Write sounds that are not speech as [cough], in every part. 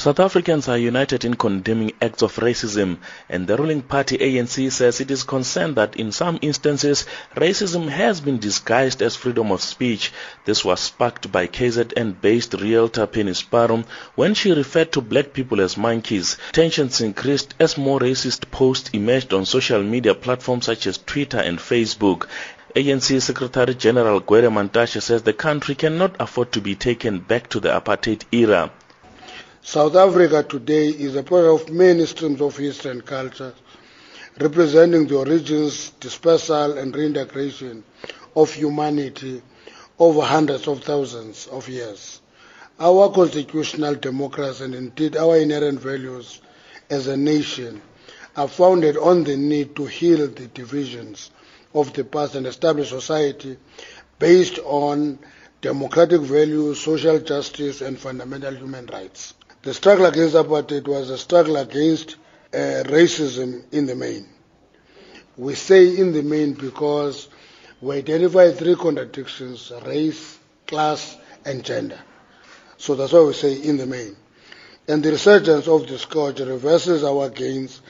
South Africans are united in condemning acts of racism and the ruling party ANC says it is concerned that in some instances racism has been disguised as freedom of speech. This was sparked by KZN-based realtor Penny Sparrow when she referred to black people as monkeys. Tensions increased as more racist posts emerged on social media platforms such as Twitter and Facebook. ANC Secretary General Gwede Mantashe says the country cannot afford to be taken back to the apartheid era. South Africa today is a product of many streams of history and culture, representing the origins, dispersal, and reintegration of humanity over hundreds of thousands of years. Our constitutional democracy and indeed our inherent values as a nation are founded on the need to heal the divisions of the past and establish society based on democratic values, social justice, and fundamental human rights. The struggle against apartheid was a struggle against uh, racism in the main. We say in the main because we identify three contradictions race, class, and gender. So that's why we say in the main. And the resurgence of the scourge reverses our gains.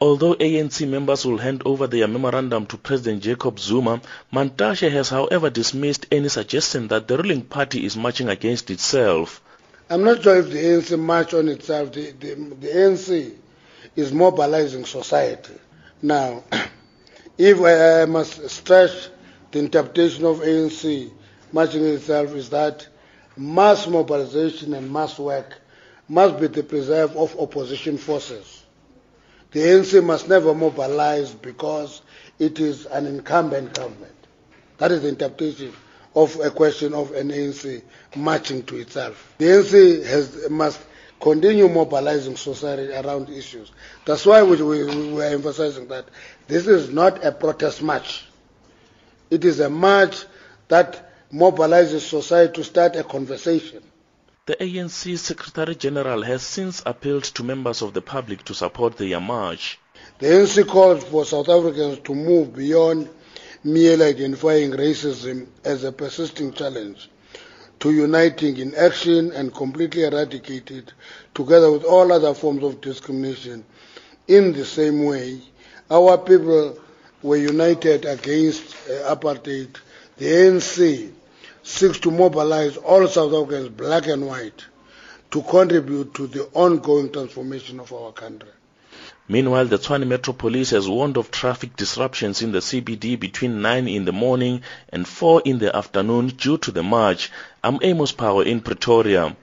Although ANC members will hand over their memorandum to President Jacob Zuma, Mantashe has however dismissed any suggestion that the ruling party is marching against itself. I'm not sure if the ANC march on itself. The, the, the ANC is mobilizing society. Now, [clears throat] if I must stretch the interpretation of ANC marching itself is that mass mobilization and mass work must be the preserve of opposition forces. The ANC must never mobilize because it is an incumbent government. That is the interpretation of a question of an ANC marching to itself. The ANC has, must continue mobilizing society around issues. That's why we, we, we are emphasizing that this is not a protest march. It is a march that mobilizes society to start a conversation. The ANC Secretary General has since appealed to members of the public to support their march. The ANC calls for South Africans to move beyond merely identifying racism as a persisting challenge to uniting in action and completely eradicate it together with all other forms of discrimination. In the same way our people were united against uh, apartheid. The ANC seeks to mobilize all South Africans black and white to contribute to the ongoing transformation of our country Meanwhile, the Tshwane Metro Police has warned of traffic disruptions in the CBD between 9 in the morning and 4 in the afternoon due to the march. I'm Amos Phago in Pretoria.